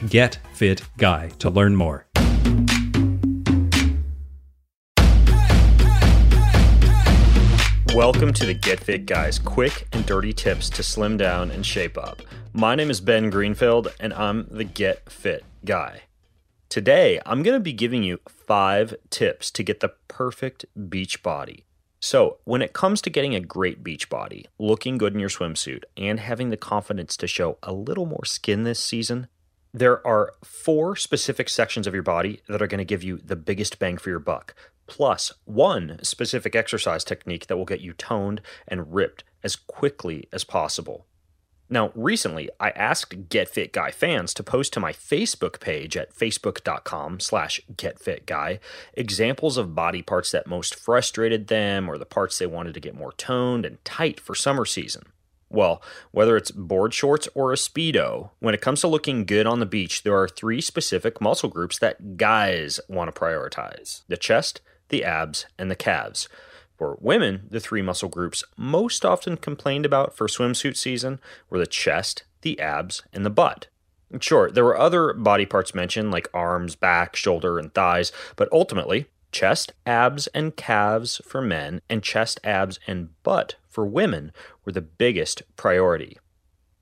getfitguy to learn more. Welcome to the Get Fit Guys quick and dirty tips to slim down and shape up. My name is Ben Greenfield and I'm the Get Fit Guy. Today, I'm going to be giving you five tips to get the perfect beach body. So, when it comes to getting a great beach body, looking good in your swimsuit, and having the confidence to show a little more skin this season, there are four specific sections of your body that are going to give you the biggest bang for your buck, plus one specific exercise technique that will get you toned and ripped as quickly as possible. Now, recently, I asked Get Fit Guy fans to post to my Facebook page at facebook.com slash getfitguy examples of body parts that most frustrated them or the parts they wanted to get more toned and tight for summer season. Well, whether it's board shorts or a Speedo, when it comes to looking good on the beach, there are three specific muscle groups that guys want to prioritize the chest, the abs, and the calves. For women, the three muscle groups most often complained about for swimsuit season were the chest, the abs, and the butt. Sure, there were other body parts mentioned like arms, back, shoulder, and thighs, but ultimately, chest, abs, and calves for men, and chest, abs, and butt for women were the biggest priority.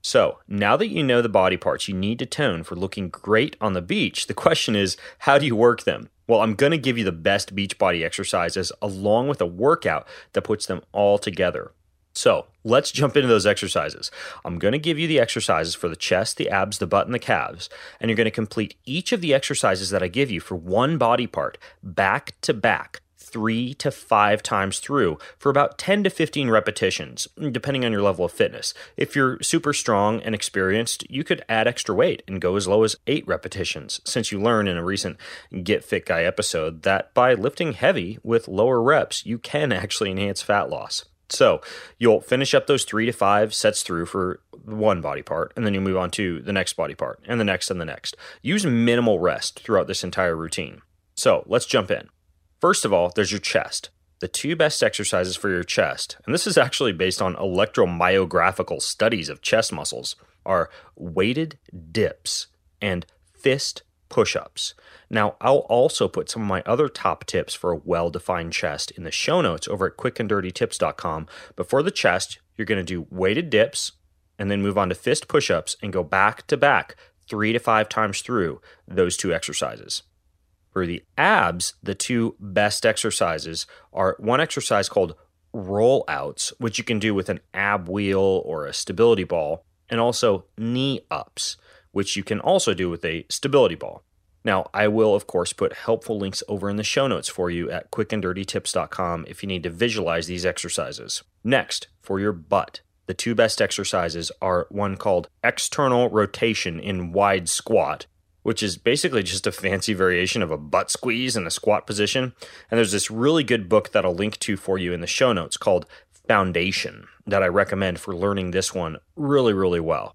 So, now that you know the body parts you need to tone for looking great on the beach, the question is how do you work them? Well, I'm going to give you the best beach body exercises along with a workout that puts them all together. So, let's jump into those exercises. I'm going to give you the exercises for the chest, the abs, the butt, and the calves, and you're going to complete each of the exercises that I give you for one body part back to back three to five times through for about 10 to 15 repetitions, depending on your level of fitness. If you're super strong and experienced, you could add extra weight and go as low as eight repetitions, since you learned in a recent Get Fit Guy episode that by lifting heavy with lower reps, you can actually enhance fat loss. So you'll finish up those three to five sets through for one body part, and then you move on to the next body part, and the next, and the next. Use minimal rest throughout this entire routine. So let's jump in. First of all, there's your chest. The two best exercises for your chest, and this is actually based on electromyographical studies of chest muscles, are weighted dips and fist push ups. Now, I'll also put some of my other top tips for a well defined chest in the show notes over at quickanddirtytips.com. But for the chest, you're going to do weighted dips and then move on to fist push ups and go back to back three to five times through those two exercises. For the abs, the two best exercises are one exercise called rollouts, which you can do with an ab wheel or a stability ball, and also knee ups, which you can also do with a stability ball. Now, I will, of course, put helpful links over in the show notes for you at quickanddirtytips.com if you need to visualize these exercises. Next, for your butt, the two best exercises are one called external rotation in wide squat, which is basically just a fancy variation of a butt squeeze in a squat position. And there's this really good book that I'll link to for you in the show notes called Foundation that I recommend for learning this one really, really well.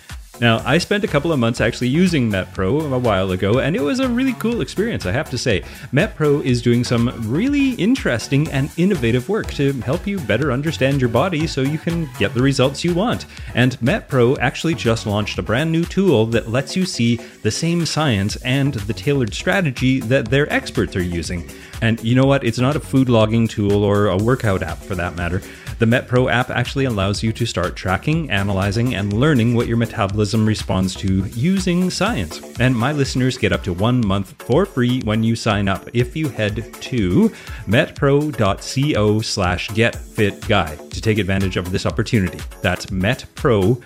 Now, I spent a couple of months actually using MetPro a while ago, and it was a really cool experience, I have to say. MetPro is doing some really interesting and innovative work to help you better understand your body so you can get the results you want. And MetPro actually just launched a brand new tool that lets you see the same science and the tailored strategy that their experts are using. And you know what? It's not a food logging tool or a workout app for that matter. The MetPro app actually allows you to start tracking, analyzing, and learning what your metabolism responds to using science. And my listeners get up to one month for free when you sign up if you head to metpro.co slash getfitguy to take advantage of this opportunity. That's metpro.co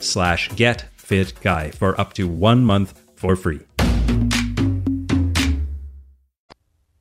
slash getfitguy for up to one month for free.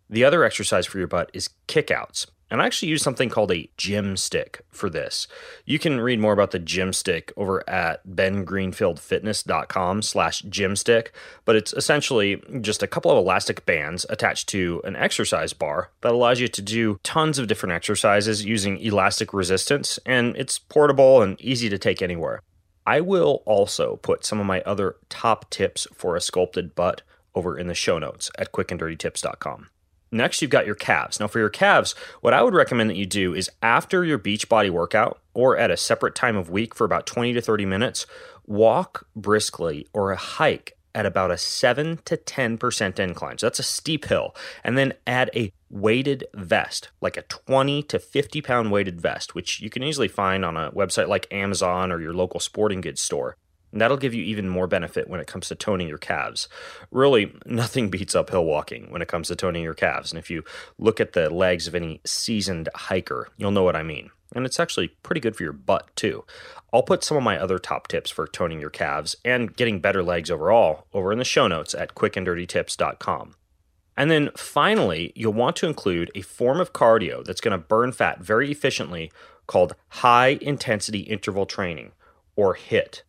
The other exercise for your butt is kickouts. And I actually use something called a gym stick for this. You can read more about the gym stick over at bengreenfieldfitness.com slash gymstick, but it's essentially just a couple of elastic bands attached to an exercise bar that allows you to do tons of different exercises using elastic resistance, and it's portable and easy to take anywhere. I will also put some of my other top tips for a sculpted butt over in the show notes at quickanddirtytips.com. Next, you've got your calves. Now, for your calves, what I would recommend that you do is after your beach body workout or at a separate time of week for about 20 to 30 minutes, walk briskly or a hike at about a 7 to 10% incline. So that's a steep hill. And then add a weighted vest, like a 20 to 50 pound weighted vest, which you can easily find on a website like Amazon or your local sporting goods store. And that'll give you even more benefit when it comes to toning your calves. Really, nothing beats uphill walking when it comes to toning your calves. And if you look at the legs of any seasoned hiker, you'll know what I mean. And it's actually pretty good for your butt, too. I'll put some of my other top tips for toning your calves and getting better legs overall over in the show notes at quickanddirtytips.com. And then finally, you'll want to include a form of cardio that's going to burn fat very efficiently called high intensity interval training, or HIIT.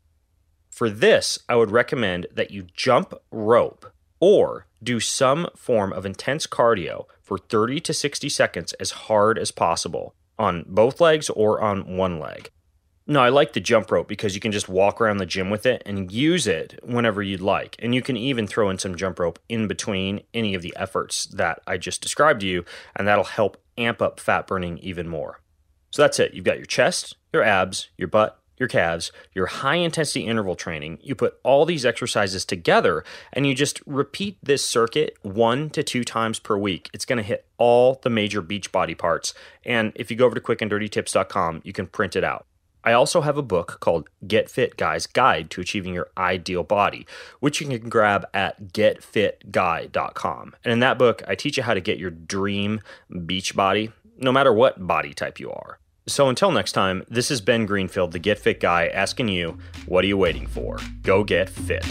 For this, I would recommend that you jump rope or do some form of intense cardio for 30 to 60 seconds as hard as possible on both legs or on one leg. No, I like the jump rope because you can just walk around the gym with it and use it whenever you'd like. And you can even throw in some jump rope in between any of the efforts that I just described to you, and that'll help amp up fat burning even more. So that's it. You've got your chest, your abs, your butt, your calves, your high intensity interval training. You put all these exercises together and you just repeat this circuit one to two times per week. It's going to hit all the major beach body parts. And if you go over to quickanddirtytips.com, you can print it out. I also have a book called Get Fit Guy's Guide to Achieving Your Ideal Body, which you can grab at getfitguy.com. And in that book, I teach you how to get your dream beach body, no matter what body type you are. So until next time, this is Ben Greenfield, the Get Fit Guy, asking you, what are you waiting for? Go get fit.